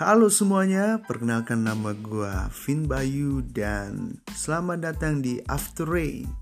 Halo semuanya, perkenalkan nama gue Vin Bayu dan selamat datang di After Rain.